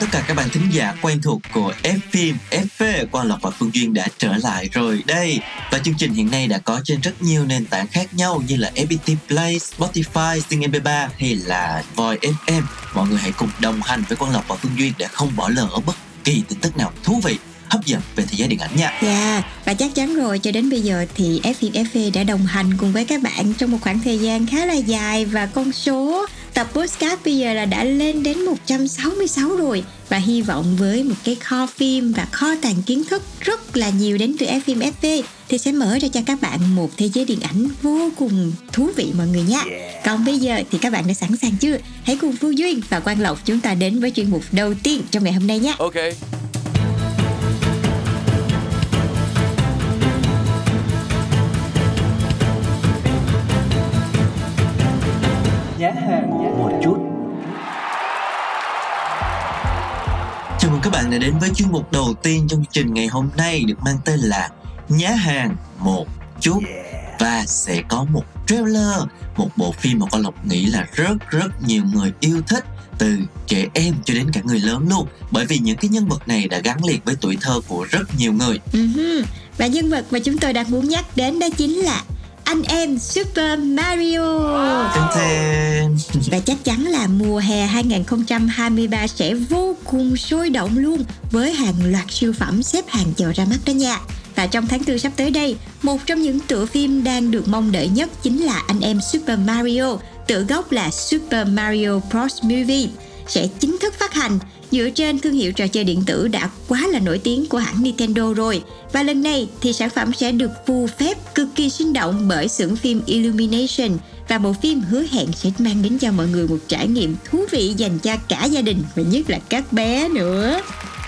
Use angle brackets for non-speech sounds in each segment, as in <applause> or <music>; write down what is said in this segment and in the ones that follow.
tất cả các bạn thính giả quen thuộc của F phim FV Quang Lộc và Phương Duyên đã trở lại rồi đây. Và chương trình hiện nay đã có trên rất nhiều nền tảng khác nhau như là FPT Play, Spotify, Sing MP3 hay là Voi FM mọi người hãy cùng đồng hành với Quang Lộc và Phương Duyên để không bỏ lỡ bất kỳ tin tức nào thú vị hấp dẫn về thế giới điện ảnh nha. Dạ, và chắc chắn rồi cho đến bây giờ thì F FV đã đồng hành cùng với các bạn trong một khoảng thời gian khá là dài. Và con số tập podcast bây giờ là đã lên đến 166 rồi và hy vọng với một cái kho phim và kho tàng kiến thức rất là nhiều đến từ F phim FV thì sẽ mở ra cho các bạn một thế giới điện ảnh vô cùng thú vị mọi người nhé. Còn bây giờ thì các bạn đã sẵn sàng chưa? Hãy cùng Phương Duyên và Quang Lộc chúng ta đến với chuyên mục đầu tiên trong ngày hôm nay nhé. ok giá hàng một chút. Chào mừng các bạn đã đến với chuyên mục đầu tiên trong chương trình ngày hôm nay được mang tên là Nhá hàng một chút. Và sẽ có một trailer, một bộ phim mà con Lộc nghĩ là rất rất nhiều người yêu thích từ trẻ em cho đến cả người lớn luôn. Bởi vì những cái nhân vật này đã gắn liền với tuổi thơ của rất nhiều người. Ừm, Và nhân vật mà chúng tôi đang muốn nhắc đến đó chính là anh em Super Mario. Tên Và chắc chắn là mùa hè 2023 sẽ vô cùng sôi động luôn với hàng loạt siêu phẩm xếp hàng chờ ra mắt đó nha. Và trong tháng tư sắp tới đây, một trong những tựa phim đang được mong đợi nhất chính là anh em Super Mario, tựa gốc là Super Mario Bros. Movie sẽ chính thức phát hành dựa trên thương hiệu trò chơi điện tử đã quá là nổi tiếng của hãng Nintendo rồi. Và lần này thì sản phẩm sẽ được phù phép cực kỳ sinh động bởi xưởng phim Illumination và bộ phim hứa hẹn sẽ mang đến cho mọi người một trải nghiệm thú vị dành cho cả gia đình và nhất là các bé nữa.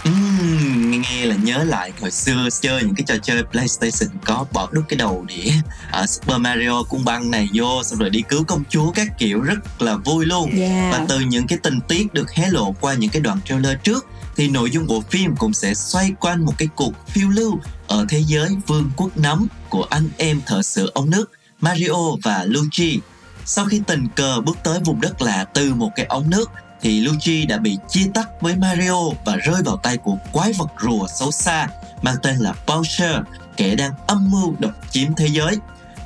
Nghe là nhớ lại hồi xưa chơi những cái trò chơi PlayStation có bỏ đút cái đầu đĩa ở Super Mario cung băng này vô xong rồi đi cứu công chúa các kiểu rất là vui luôn Yeah. và từ những cái tình tiết được hé lộ qua những cái đoạn trailer trước thì nội dung bộ phim cũng sẽ xoay quanh một cái cuộc phiêu lưu ở thế giới vương quốc nấm của anh em thợ sửa ống nước Mario và Luigi. Sau khi tình cờ bước tới vùng đất lạ từ một cái ống nước thì Luigi đã bị chia tách với Mario và rơi vào tay của quái vật rùa xấu xa mang tên là Bowser, kẻ đang âm mưu độc chiếm thế giới.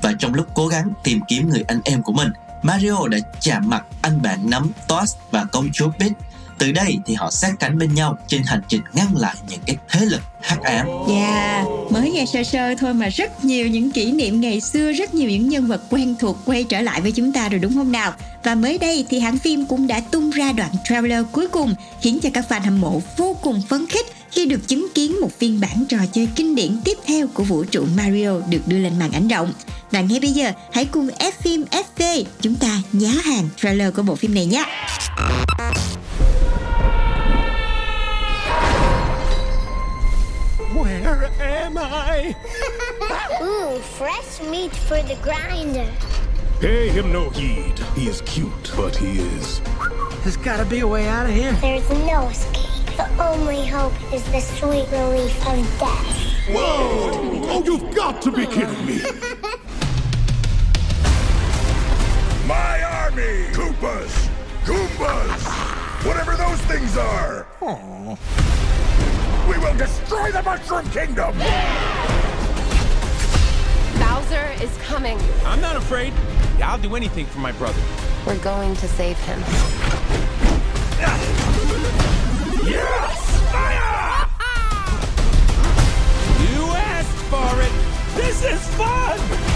Và trong lúc cố gắng tìm kiếm người anh em của mình, Mario đã chạm mặt anh bạn nắm Toad và công chúa Peach. Từ đây thì họ sát cánh bên nhau trên hành trình ngăn lại những cái thế lực hắc ám. Dạ, mới nghe sơ sơ thôi mà rất nhiều những kỷ niệm ngày xưa, rất nhiều những nhân vật quen thuộc quay trở lại với chúng ta rồi đúng không nào? Và mới đây thì hãng phim cũng đã tung ra đoạn trailer cuối cùng khiến cho các fan hâm mộ vô cùng phấn khích khi được chứng kiến một phiên bản trò chơi kinh điển tiếp theo của vũ trụ Mario được đưa lên màn ảnh rộng. Và ngay bây giờ, hãy cùng F phim FV chúng ta nhá hàng trailer của bộ phim này nhé. Am I? <laughs> Ooh, fresh meat for the grinder. Pay him no heed. He is cute, but he is. There's gotta be a way out of here. There's no escape. The only hope is the sweet relief of death. Whoa! Oh, you've got to be kidding me! <laughs> My army! Koopas! Goombas! Whatever those things are! We will destroy the Mushroom Kingdom! Bowser is coming. I'm not afraid. I'll do anything for my brother. We're going to save him. Yes! Fire! You asked for it. This is fun.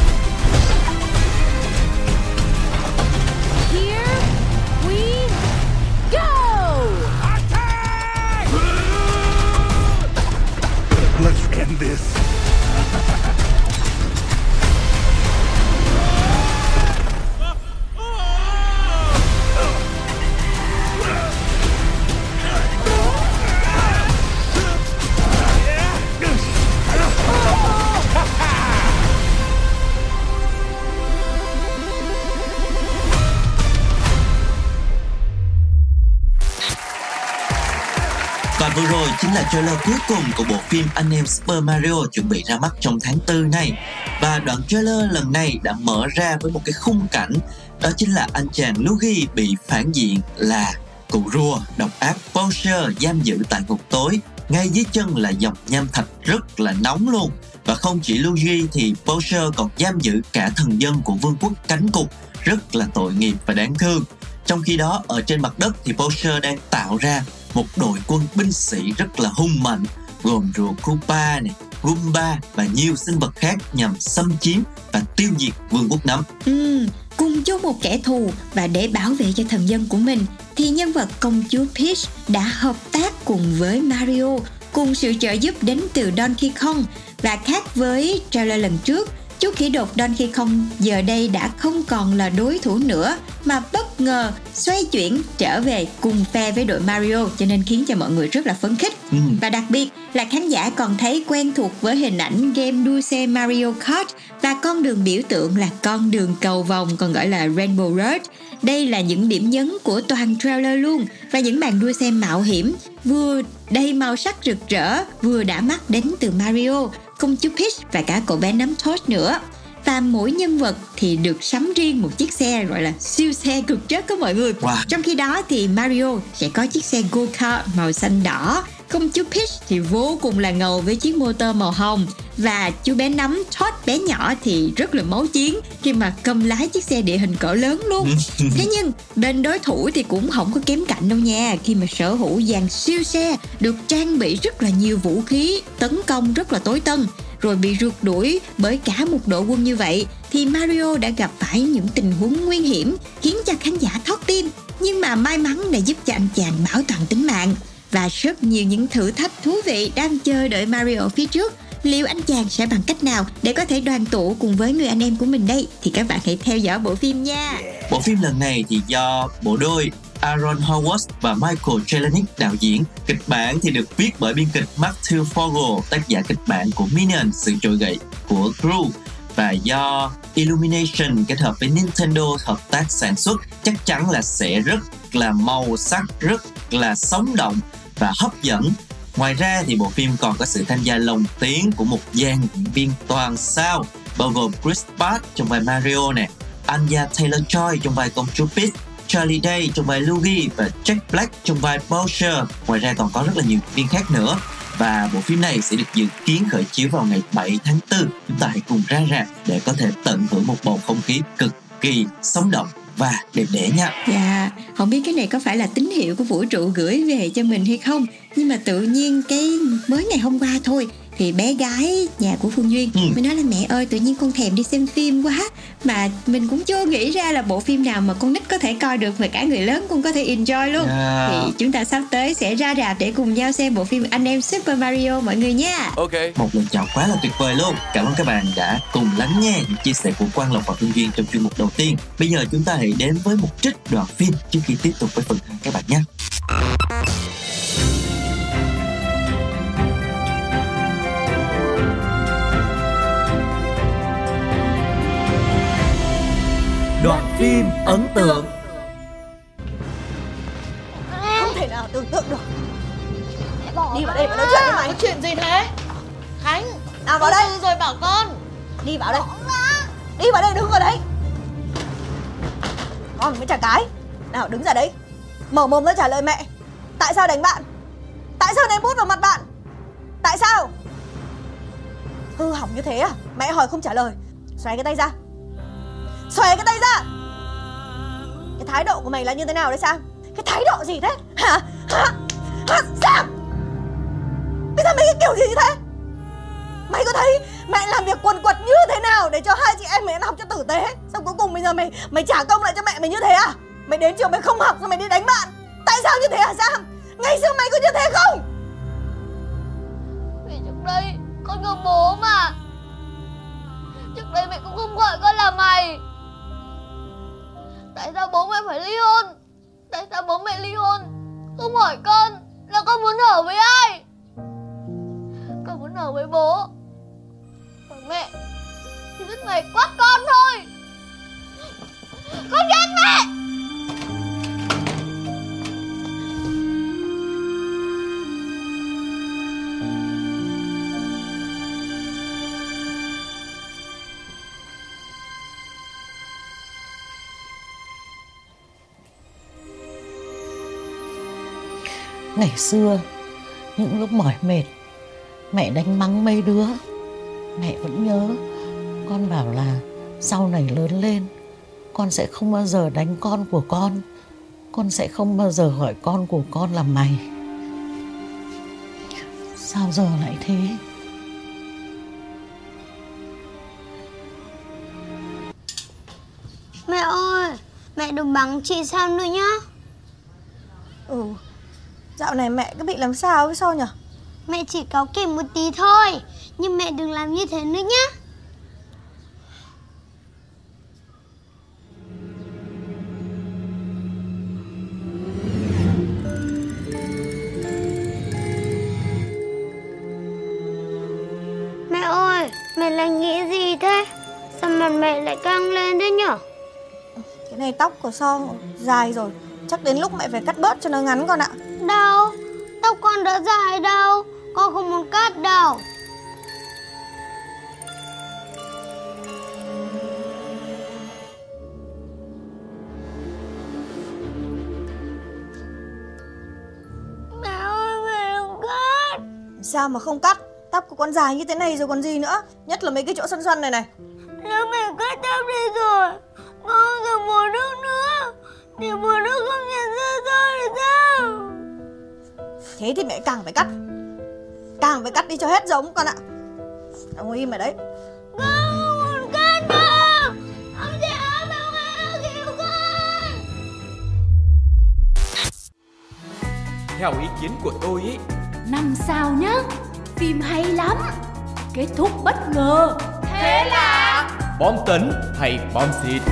Trailer cuối cùng của bộ phim anh em Super Mario chuẩn bị ra mắt trong tháng 4 này. Và đoạn trailer lần này đã mở ra với một cái khung cảnh, đó chính là anh chàng Luigi bị phản diện là cụ rùa độc ác Bowser giam giữ tại ngục tối. Ngay dưới chân là dòng nham thạch rất là nóng luôn. Và không chỉ Luigi thì Bowser còn giam giữ cả thần dân của vương quốc cánh cục rất là tội nghiệp và đáng thương. Trong khi đó, ở trên mặt đất thì Bowser đang tạo ra một đội quân binh sĩ rất là hung mạnh gồm rùa Koopa này, Goomba và nhiều sinh vật khác nhằm xâm chiếm và tiêu diệt vương quốc nấm. Ừ, cùng chung một kẻ thù và để bảo vệ cho thần dân của mình thì nhân vật công chúa Peach đã hợp tác cùng với Mario cùng sự trợ giúp đến từ Donkey Kong và khác với trailer lần trước chú khỉ đột Donkey Kong giờ đây đã không còn là đối thủ nữa mà bất ngờ xoay chuyển trở về cùng phe với đội Mario cho nên khiến cho mọi người rất là phấn khích Ừ. và đặc biệt là khán giả còn thấy quen thuộc với hình ảnh game đua xe Mario Kart và con đường biểu tượng là con đường cầu vòng còn gọi là Rainbow Road. Đây là những điểm nhấn của toàn trailer luôn và những màn đua xe mạo hiểm vừa đầy màu sắc rực rỡ vừa đã mắt đến từ Mario, công chúa Peach và cả cậu bé nắm Toad nữa. Và mỗi nhân vật thì được sắm riêng một chiếc xe gọi là siêu xe cực chất đó mọi người. Wow. Trong khi đó thì Mario sẽ có chiếc xe go-kart màu xanh đỏ Công chúa Peach thì vô cùng là ngầu với chiếc motor màu hồng. Và chú bé nắm Todd bé nhỏ thì rất là máu chiến khi mà cầm lái chiếc xe địa hình cỡ lớn luôn. Thế nhưng bên đối thủ thì cũng không có kém cạnh đâu nha. Khi mà sở hữu dàn siêu xe được trang bị rất là nhiều vũ khí tấn công rất là tối tân rồi bị rượt đuổi bởi cả một đội quân như vậy thì Mario đã gặp phải những tình huống nguy hiểm khiến cho khán giả thót tim. Nhưng mà may mắn đã giúp cho anh chàng bảo toàn tính mạng và rất nhiều những thử thách thú vị đang chờ đợi Mario phía trước. Liệu anh chàng sẽ bằng cách nào để có thể đoàn tụ cùng với người anh em của mình đây? Thì các bạn hãy theo dõi bộ phim nha. Bộ phim lần này thì do bộ đôi Aaron Howard và Michael Jelenic đạo diễn. Kịch bản thì được viết bởi biên kịch Matthew Fogel, tác giả kịch bản của Minions, sự trội gậy của Gru và do Illumination kết hợp với Nintendo hợp tác sản xuất chắc chắn là sẽ rất là màu sắc, rất là sống động và hấp dẫn. Ngoài ra thì bộ phim còn có sự tham gia lồng tiếng của một dàn diễn viên toàn sao bao gồm Chris Pratt trong vai Mario nè, Anya Taylor-Joy trong vai công chúa Peach, Charlie Day trong vai Luigi và Jack Black trong vai Bowser. Ngoài ra còn có rất là nhiều diễn viên khác nữa. Và bộ phim này sẽ được dự kiến khởi chiếu vào ngày 7 tháng 4. Chúng ta hãy cùng ra rạp để có thể tận hưởng một bầu không khí cực kỳ sống động và đẹp đẽ nha. Dạ, không biết cái này có phải là tín hiệu của vũ trụ gửi về cho mình hay không Nhưng mà tự nhiên cái mới ngày hôm qua thôi thì bé gái nhà của Phương Duyên Ừ. mới nói là mẹ ơi tự nhiên con thèm đi xem phim quá mà mình cũng chưa nghĩ ra là bộ phim nào mà con nít có thể coi được mà cả người lớn cũng có thể enjoy luôn Yeah. thì chúng ta sắp tới sẽ ra rạp để cùng nhau xem bộ phim anh em Super Mario mọi người nha Okay. Một lần chào quá là tuyệt vời luôn. Cảm ơn các bạn đã cùng lắng nghe những chia sẻ của Quang Lộc và Phương Duyên trong chuyên mục đầu tiên. Bây giờ chúng ta hãy đến với một trích đoạn phim trước khi tiếp tục với phần 2 các bạn nhé. Đoạn phim ấn tượng. Không thể nào tưởng tượng được. Đi vào đây và nói chuyện với mày. Chuyện gì thế? Khánh Nào vào đây. rồi bảo con. Đi vào đây. Đi vào đây đứng ở đấy Con mới trả cái. Nào đứng ra đấy Mở mồm ra trả lời mẹ. Tại sao đánh bạn? Tại sao ném bút vào mặt bạn? Tại sao? Hư hỏng như thế à? Mẹ hỏi không trả lời. Xoay cái tay ra Xoay cái tay ra. Cái thái độ của mày là như thế nào đấy Sang? Cái thái độ gì thế? Hả? Hả? Hả? Sang! Mày giờ mày cái kiểu gì như thế? Mày có thấy mẹ làm việc quần quật như thế nào để cho hai chị em mày nó học cho tử tế? Xong cuối cùng bây giờ mày mày trả công lại cho mẹ mày như thế à? Mày đến trường mày không học rồi mày đi đánh bạn. Tại sao như thế hả Sam Ngày xưa mày có như thế không? Vì trước đây con có bố mà. Trước đây mẹ cũng không gọi con là mày. Tại sao bố mẹ phải ly hôn? Tại sao bố mẹ ly hôn? Không hỏi con là con muốn ở với ai? Con muốn ở với bố. Còn mẹ Thì rất ngày quát con thôi. Con ghét mẹ! Ngày xưa Những lúc mỏi mệt Mẹ đánh mắng mấy đứa. Mẹ vẫn nhớ Con bảo là sau này lớn lên Con sẽ không bao giờ đánh con của con Con sẽ không bao giờ gọi con của con là mày. Sao giờ lại thế? Mẹ ơi, mẹ đừng bắn chị Sam nữa nhá. Ừ, dạo này mẹ cứ bị làm sao với sao nhở? Mẹ chỉ cáu kỉnh một tí thôi, nhưng mẹ đừng làm như thế nữa nhá. Mẹ ơi, mẹ lại nghĩ gì thế? Sao mặt mẹ lại căng lên thế nhở? Cái này tóc của Son dài rồi Chắc đến lúc mẹ phải cắt bớt cho nó ngắn con ạ Đâu, tóc con đã dài đâu? Con không muốn cắt đâu. Mẹ ơi, mẹ đừng cắt. Sao mà không cắt? Tóc của con dài như thế này rồi còn gì nữa? Nhất là mấy cái chỗ xoăn xoăn này này. Nếu mẹ cắt tóc Thế thì mẹ càng phải cắt. Càng phải cắt đi cho hết giống con ạ. Ông im ở đấy. Con cắt đâu Ông sẽ ấm ông cứu con. Theo ý kiến của tôi ý Năm sao nhá Phim hay lắm. Kết thúc bất ngờ. Thế là Bom tấn hay bom xịt?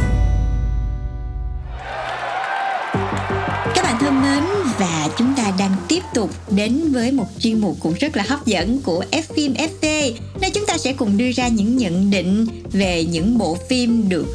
Các bạn thân mến và chúng ta đang tiếp tục đến với một chuyên mục cũng rất là hấp dẫn của F phim FV nơi chúng ta sẽ cùng đưa ra những nhận định về những bộ phim được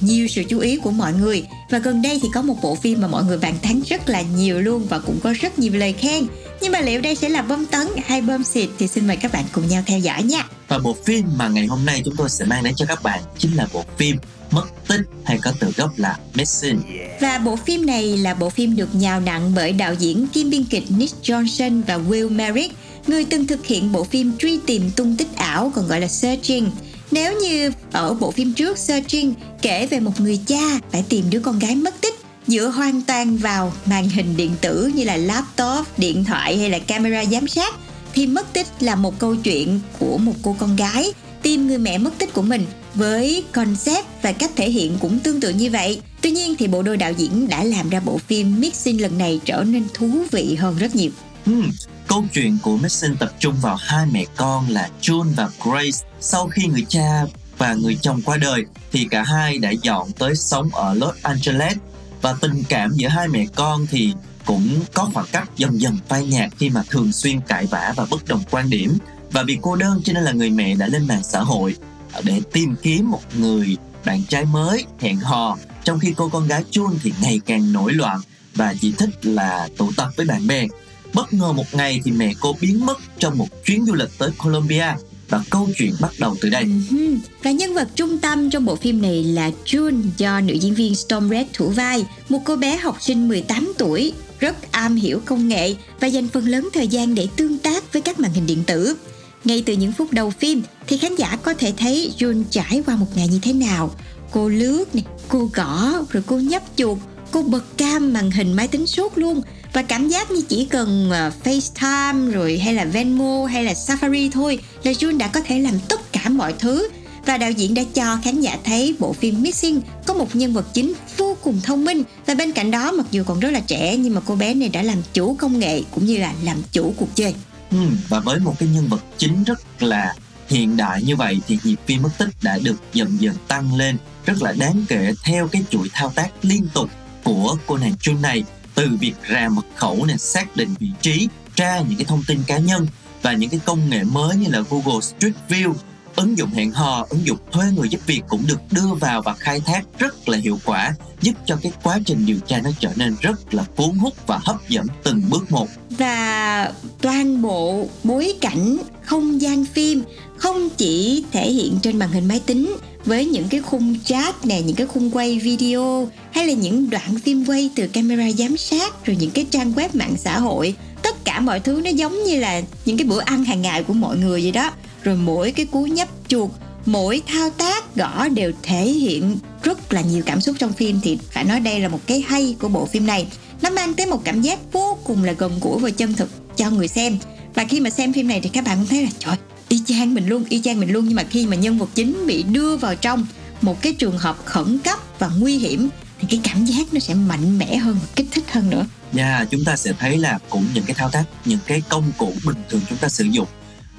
nhiều sự chú ý của mọi người. Và gần đây thì có một bộ phim mà mọi người bàn tán rất là nhiều luôn và cũng có rất nhiều lời khen. Nhưng mà liệu đây sẽ là bom tấn hay bom xịt thì xin mời các bạn cùng nhau theo dõi nha. Và bộ phim mà ngày hôm nay chúng tôi sẽ mang đến cho các bạn chính là bộ phim Mất tích hay có từ gốc là Missing. Và bộ phim này là bộ phim được nhào nặng bởi đạo diễn kiêm biên kịch Nick Johnson và Will Merrick, người từng thực hiện bộ phim truy tìm tung tích ảo còn gọi là Searching. Nếu như ở bộ phim trước Searching kể về một người cha phải tìm đứa con gái mất tích dựa hoàn toàn vào màn hình điện tử như là laptop, điện thoại hay là camera giám sát thì mất tích là một câu chuyện của một cô con gái tìm người mẹ mất tích của mình với concept và cách thể hiện cũng tương tự như vậy. Tuy nhiên thì bộ đôi đạo diễn đã làm ra bộ phim Mixing lần này trở nên thú vị hơn rất nhiều. Hmm, câu chuyện của Mixing tập trung vào hai mẹ con là June và Grace. Sau khi người cha và người chồng qua đời thì cả hai đã dọn tới sống ở Los Angeles và tình cảm giữa hai mẹ con thì cũng có khoảng cách dần dần phai nhạt khi mà thường xuyên cãi vã và bất đồng quan điểm. Và vì cô đơn cho nên là người mẹ đã lên mạng xã hội để tìm kiếm một người bạn trai mới hẹn hò. Trong khi cô con gái June thì ngày càng nổi loạn và chỉ thích là tụ tập với bạn bè. Bất ngờ một ngày thì mẹ cô biến mất trong một chuyến du lịch tới Colombia. Và câu chuyện bắt đầu từ đây. Ừ và nhân vật trung tâm trong bộ phim này là June do nữ diễn viên Storm Red thủ vai, một cô bé học sinh 18 tuổi, rất am hiểu công nghệ và dành phần lớn thời gian để tương tác với các màn hình điện tử. Ngay từ những phút đầu phim thì khán giả có thể thấy Jun trải qua một ngày như thế nào. Cô lướt này, cô gõ, rồi cô nhấp chuột, cô bật cam màn hình máy tính suốt luôn và cảm giác như chỉ cần ờ, FaceTime rồi hay là Venmo hay là Safari thôi là Jun đã có thể làm tất cả mọi thứ và đạo diễn đã cho khán giả thấy bộ phim Missing có một nhân vật chính vô cùng thông minh. Và bên cạnh đó mặc dù còn rất là trẻ nhưng mà cô bé này đã làm chủ công nghệ cũng như là làm chủ cuộc chơi. Ừ, và với một cái nhân vật chính rất là hiện đại như vậy thì nhịp phim mất tích đã được dần dần tăng lên. Rất là đáng kể theo cái chuỗi thao tác liên tục của cô nàng Jun này. Từ việc ra mật khẩu này xác định vị trí tra những cái thông tin cá nhân và những cái công nghệ mới như là Google Street View ứng dụng hẹn hò, ứng dụng thuê người giúp việc cũng được đưa vào và khai thác rất là hiệu quả, giúp cho cái quá trình điều tra nó trở nên rất là cuốn hút và hấp dẫn từng bước một. Và toàn bộ bối cảnh, không gian phim không chỉ thể hiện trên màn hình máy tính với những cái khung chat nè, những cái khung quay video hay là những đoạn phim quay từ camera giám sát rồi những cái trang web mạng xã hội tất cả mọi thứ nó giống như là những cái bữa ăn hàng ngày của mọi người vậy đó rồi mỗi cái cú nhấp chuột mỗi thao tác gõ đều thể hiện rất là nhiều cảm xúc trong phim. Thì phải nói đây là một cái hay của bộ phim này. Nó mang tới một cảm giác vô cùng là gần gũi và chân thực cho người xem. Và khi mà xem phim này thì các bạn cũng thấy là trời y chang mình luôn y chang mình luôn. Nhưng mà khi mà nhân vật chính bị đưa vào trong một cái trường hợp khẩn cấp và nguy hiểm thì cái cảm giác nó sẽ mạnh mẽ hơn và kích thích hơn nữa. Dạ, yeah, chúng ta sẽ thấy là cũng những cái thao tác, những cái công cụ bình thường chúng ta sử dụng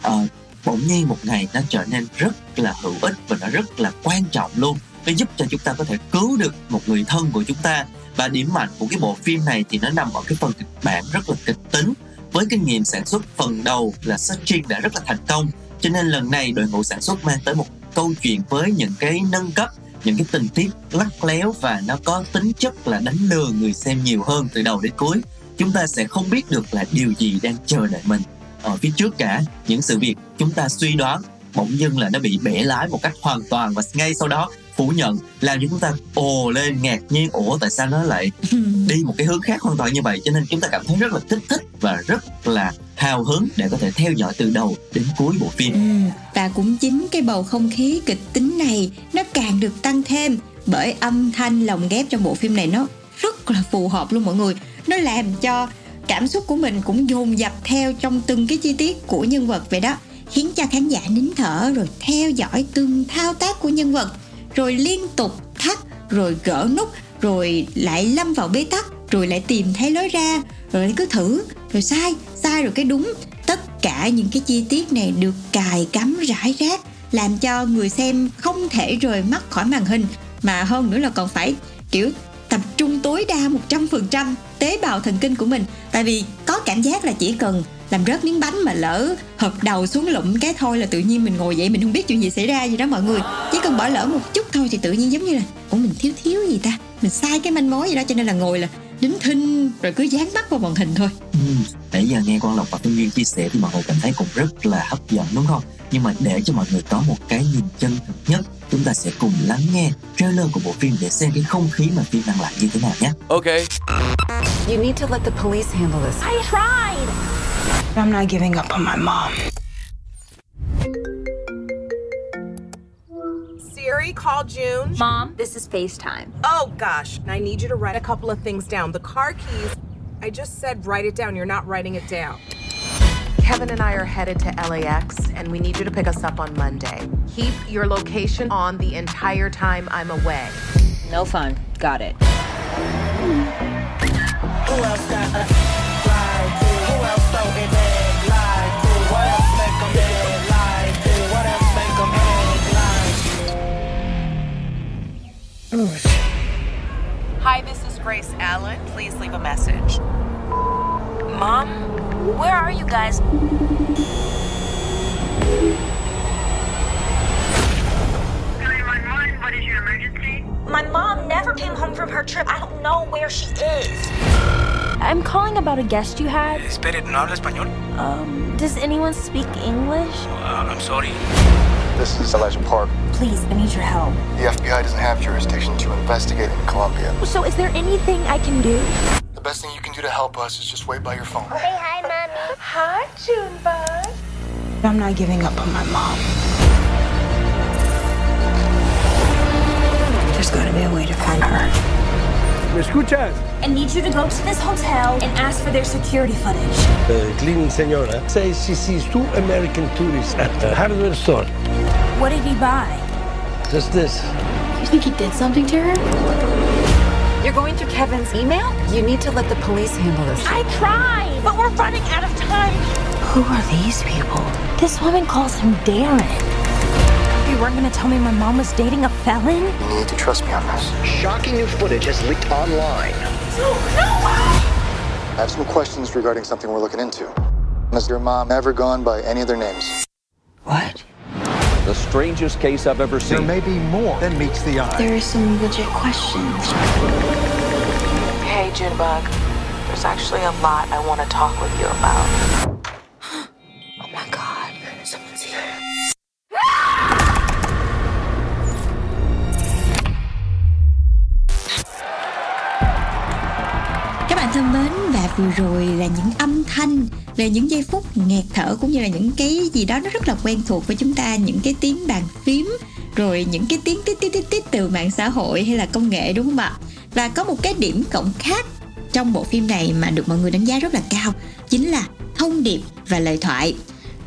uh, bỗng nhiên một ngày nó trở nên rất là hữu ích và nó rất là quan trọng luôn. Nó giúp cho chúng ta có thể cứu được một người thân của chúng ta. Và điểm mạnh của cái bộ phim này thì nó nằm ở cái phần kịch bản rất là kịch tính. Với kinh nghiệm sản xuất phần đầu là Sachin đã rất là thành công. Cho nên lần này đội ngũ sản xuất mang tới một câu chuyện với những cái nâng cấp, những cái tình tiết lắc léo và nó có tính chất là đánh lừa người xem nhiều hơn từ đầu đến cuối. Chúng ta sẽ không biết được là điều gì đang chờ đợi mình ở phía trước cả. Những sự việc chúng ta suy đoán bỗng dưng là nó bị bẻ lái một cách hoàn toàn và ngay sau đó phủ nhận làm cho chúng ta ồ lên ngạc nhiên ủa tại sao nó lại <laughs> đi một cái hướng khác hoàn toàn như vậy? Cho nên chúng ta cảm thấy rất là kích thích và rất là hào hứng để có thể theo dõi từ đầu đến cuối bộ phim. Ừ, và cũng chính cái bầu không khí kịch tính này nó càng được tăng thêm bởi âm thanh lồng ghép trong bộ phim này nó rất là phù hợp luôn mọi người. Nó làm cho cảm xúc của mình cũng dồn dập theo trong từng cái chi tiết của nhân vật vậy đó. Khiến cho khán giả nín thở rồi theo dõi từng thao tác của nhân vật, rồi liên tục thắt, rồi gỡ nút, rồi lại lâm vào bế tắc, rồi lại tìm thấy lối ra, rồi lại cứ thử, rồi sai sai rồi cái đúng. Tất cả những cái chi tiết này được cài cắm rải rác, làm cho người xem không thể rời mắt khỏi màn hình, mà hơn nữa là còn phải, kiểu tập trung tối đa 100% tế bào thần kinh của mình. Tại vì có cảm giác là chỉ cần làm rớt miếng bánh mà lỡ hợp đầu xuống lụm cái thôi là tự nhiên mình ngồi dậy mình không biết chuyện gì xảy ra gì đó mọi người. Chỉ cần bỏ lỡ một chút thôi thì tự nhiên giống như là ủa mình thiếu thiếu gì ta? Mình sai cái manh mối gì đó cho nên là ngồi là đính thinh rồi cứ dán mắt vào màn hình thôi. Ừ, nãy giờ nghe quan lộc và phương duyên chia sẻ thì mọi người cảm thấy cũng rất là hấp dẫn đúng không? Nhưng mà để cho mọi người có một cái nhìn chân thực nhất chúng ta sẽ cùng lắng nghe trailer của bộ phim để xem cái không khí mà phim mang lại như thế nào nhé Okay. You need to let the police handle this. I tried. I'm not giving up on my mom. Siri, call June. Mom, this is FaceTime. Oh gosh, I need you to write a couple of things down. The car keys. I just said write it down. You're not writing it down. Kevin and I are headed to LAX, and we need you to pick us up on Monday. Keep your location on the entire time I'm away. No fun. Got it. Who else got a lie to? Who else throw it dead lie to? What else make them dead lie to? What else make them dead lie Hi, this is Grace Allen. Please leave a message. Mom, where are you guys? What is your emergency? My mom never came home from her trip. I don't know where she is. I'm calling about a guest you had. Espere, ¿no habla español? Um, does anyone speak English? Uh, I'm sorry. This is Elijah Park. Please, I need your help. The FBI doesn't have jurisdiction to investigate in Colombia. So, is there anything I can do? The best thing you can do to help us is just wait by your phone. Say hi, Mommy. Hi, Junebug. I'm not giving up on my mom. There's gotta be a way to find her. ¿Me escuchas? I need you to go to this hotel and ask for their security footage. The cleaning senora says she sees two American tourists at the hardware store. What did he buy? Just this. You think he did something to her? You're going through Kevin's email? You need to let the police handle this. I tried, but we're running out of time. Who are these people? This woman calls him Darren. You weren't gonna tell me my mom was dating a felon? You need to trust me on this. Shocking new footage has leaked online. No, no! I have some questions regarding something we're looking into. Has your mom ever gone by any other names? What? The strangest case I've ever seen. There may be more than meets the eye. There are some legit questions. Hey, Junebug. There's actually a lot I want to talk with you about. <gasps> Oh my god, someone's here. Các bạn thân mến và vừa rồi là những âm thanh, là những giây phút nghẹt thở cũng như là những cái gì đó nó rất là quen thuộc với chúng ta, những cái tiếng bàn phím, rồi những cái tiếng tít tít tít tít từ mạng xã hội hay là công nghệ, đúng không ạ? Và có một cái điểm cộng khác trong bộ phim này mà được mọi người đánh giá rất là cao chính là thông điệp và lời thoại.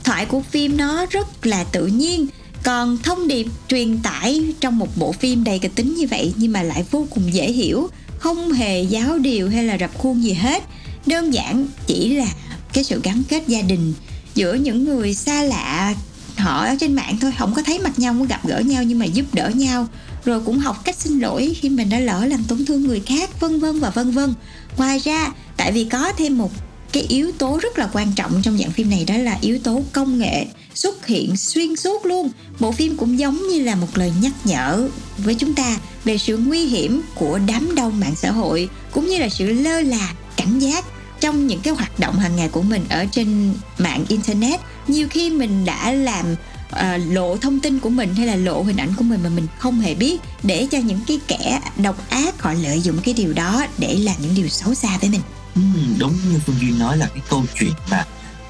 Thoại của phim nó rất là tự nhiên, còn thông điệp truyền tải trong một bộ phim đầy kịch tính như vậy nhưng mà lại vô cùng dễ hiểu, không hề giáo điều hay là rập khuôn gì hết đơn giản chỉ là cái sự gắn kết gia đình giữa những người xa lạ, họ ở trên mạng thôi, không có thấy mặt nhau không gặp gỡ nhau nhưng mà giúp đỡ nhau. Rồi cũng học cách xin lỗi khi mình đã lỡ làm tổn thương người khác, vân vân và vân vân. Ngoài ra, tại vì có thêm một cái yếu tố rất là quan trọng trong dạng phim này, đó là yếu tố công nghệ xuất hiện xuyên suốt luôn. Bộ phim cũng giống như là một lời nhắc nhở với chúng ta về sự nguy hiểm của đám đông mạng xã hội, cũng như là sự lơ là cảnh giác trong những cái hoạt động hàng ngày của mình ở trên mạng internet nhiều khi mình đã làm uh, lộ thông tin của mình hay là lộ hình ảnh của mình mà mình không hề biết để cho những cái kẻ độc ác họ lợi dụng cái điều đó để làm những điều xấu xa với mình Ừ, đúng như Phương Duyên nói là cái câu chuyện mà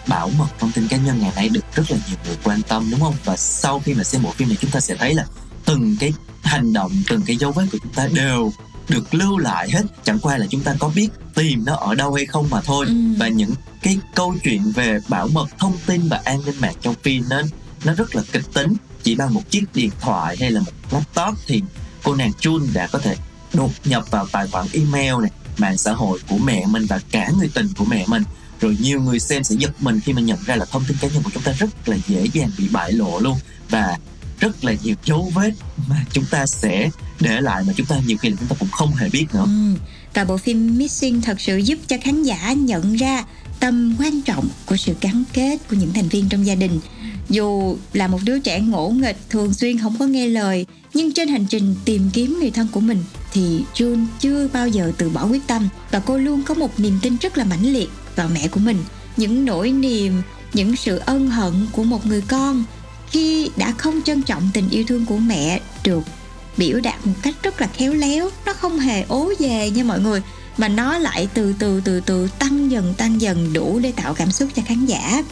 bảo mật thông tin cá nhân ngày nay được rất là nhiều người quan tâm đúng không? Và sau khi mà xem bộ phim này chúng ta sẽ thấy là từng cái hành động, từng cái dấu vết của chúng ta đều được lưu lại hết. Chẳng qua là chúng ta có biết tìm nó ở đâu hay không mà thôi. Ừ. và những cái câu chuyện về bảo mật thông tin và an ninh mạng trong phim nên nó rất là kịch tính. Chỉ bằng một chiếc điện thoại hay là một laptop thì cô nàng Jun đã có thể đột nhập vào tài khoản email này mạng xã hội của mẹ mình và cả người tình của mẹ mình. Rồi nhiều người xem sẽ giật mình khi mà nhận ra là thông tin cá nhân của chúng ta rất là dễ dàng bị bại lộ luôn. Và rất là nhiều dấu vết mà chúng ta sẽ để lại mà chúng ta nhiều khi là chúng ta cũng không hề biết nữa. Ừ. Và bộ phim Missing thật sự giúp cho khán giả nhận ra tầm quan trọng của sự gắn kết của những thành viên trong gia đình. Dù là một đứa trẻ ngỗ nghịch thường xuyên không có nghe lời, nhưng trên hành trình tìm kiếm người thân của mình thì June chưa bao giờ từ bỏ quyết tâm và cô luôn có một niềm tin rất là mãnh liệt vào mẹ của mình. Những nỗi niềm, những sự ân hận của một người con khi đã không trân trọng tình yêu thương của mẹ được biểu đạt một cách rất là khéo léo nó không hề ố về như mọi người mà nó lại từ từ từ từ tăng dần tăng dần đủ để tạo cảm xúc cho khán giả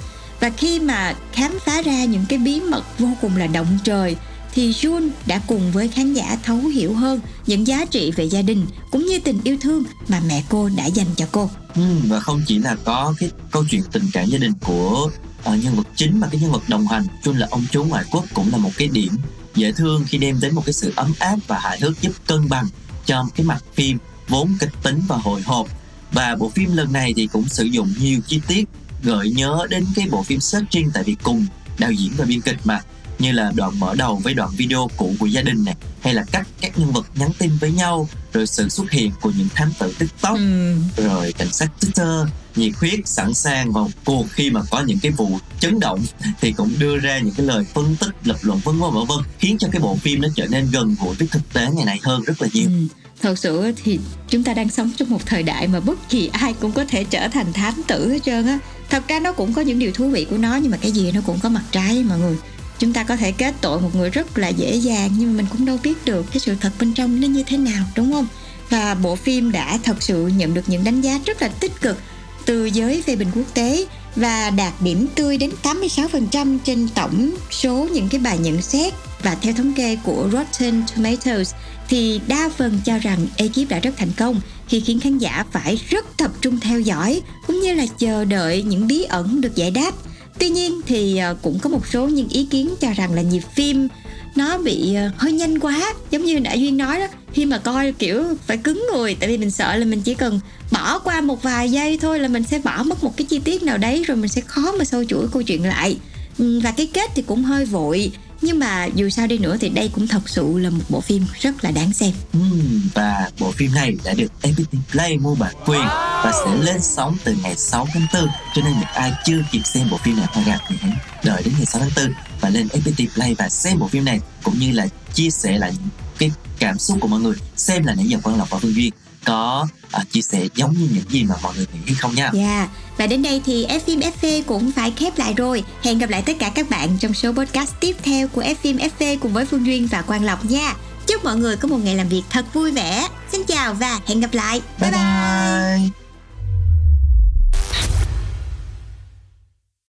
và khi mà khám phá ra những cái bí mật vô cùng là động trời thì Jun đã cùng với khán giả thấu hiểu hơn những giá trị về gia đình cũng như tình yêu thương mà mẹ cô đã dành cho cô. Ừ, và không chỉ là có cái câu chuyện tình cảm gia đình của uh, nhân vật chính mà cái nhân vật đồng hành Jun là ông chú ngoại quốc cũng là một cái điểm dễ thương khi đem đến một cái sự ấm áp và hài hước giúp cân bằng cho cái mặt phim vốn kịch tính và hồi hộp. Và bộ phim lần này thì cũng sử dụng nhiều chi tiết gợi nhớ đến cái bộ phim Searching tại vì cùng đạo diễn và biên kịch mà như là đoạn mở đầu với đoạn video cũ của gia đình này hay là cách các nhân vật nhắn tin với nhau rồi sự xuất hiện của những thám tử tiktok ừ. rồi cảnh sát twitter. Nhiệt huyết sẵn sàng vào cuộc khi mà có những cái vụ chấn động thì cũng đưa ra những cái lời phân tích lập luận vân vân vân vân khiến cho cái bộ phim nó trở nên gần gũi với thực tế ngày này hơn rất là nhiều. Ừ. Thật sự thì chúng ta đang sống trong một thời đại mà bất kỳ ai cũng có thể trở thành thám tử hết trơn á. Thật ra nó cũng có những điều thú vị của nó nhưng mà cái gì nó cũng có mặt trái mọi người chúng ta có thể kết tội một người rất là dễ dàng, nhưng mà mình cũng đâu biết được cái sự thật bên trong nó như thế nào, đúng không? Và bộ phim đã thật sự nhận được những đánh giá rất là tích cực từ giới phê bình quốc tế và đạt điểm tươi đến 86% trên tổng số những cái bài nhận xét. Và theo thống kê của Rotten Tomatoes thì đa phần cho rằng ekip đã rất thành công, khi khiến khán giả phải rất tập trung theo dõi cũng như là chờ đợi những bí ẩn được giải đáp tuy nhiên thì ờ, cũng có một số những ý kiến cho rằng là nhịp phim nó bị ờ, hơi nhanh quá. Giống như đã duyên nói đó khi mà coi kiểu phải cứng người tại vì mình sợ là mình chỉ cần bỏ qua một vài giây thôi là mình sẽ bỏ mất một cái chi tiết nào đấy rồi mình sẽ khó mà sâu chuỗi câu chuyện lại. Ừ, và cái kết thì cũng hơi vội nhưng mà dù sao đi nữa thì đây cũng thật sự là một bộ phim rất là đáng xem. Ừ, và bộ phim này đã được FPT Play mua bản quyền và sẽ lên sóng từ ngày 6 tháng 4 cho nên những ai chưa kịp xem bộ phim này phải gặp thì hãy đợi đến ngày 6 tháng 4 và lên FPT Play và xem bộ phim này cũng như là chia sẻ lại những cái cảm xúc của mọi người xem là nãy giờ Quang Lộc và Phương Duyên có uh, chia sẻ giống như những gì mà mọi người nghĩ không nha. Dạ. Yeah. Và đến đây thì F FV cũng phải khép lại rồi. Hẹn gặp lại tất cả các bạn trong số podcast tiếp theo của F FV cùng với Phương Duyên và Quang Lộc nha. Chúc mọi người có một ngày làm việc thật vui vẻ. Xin chào và hẹn gặp lại. Bye bye. bye.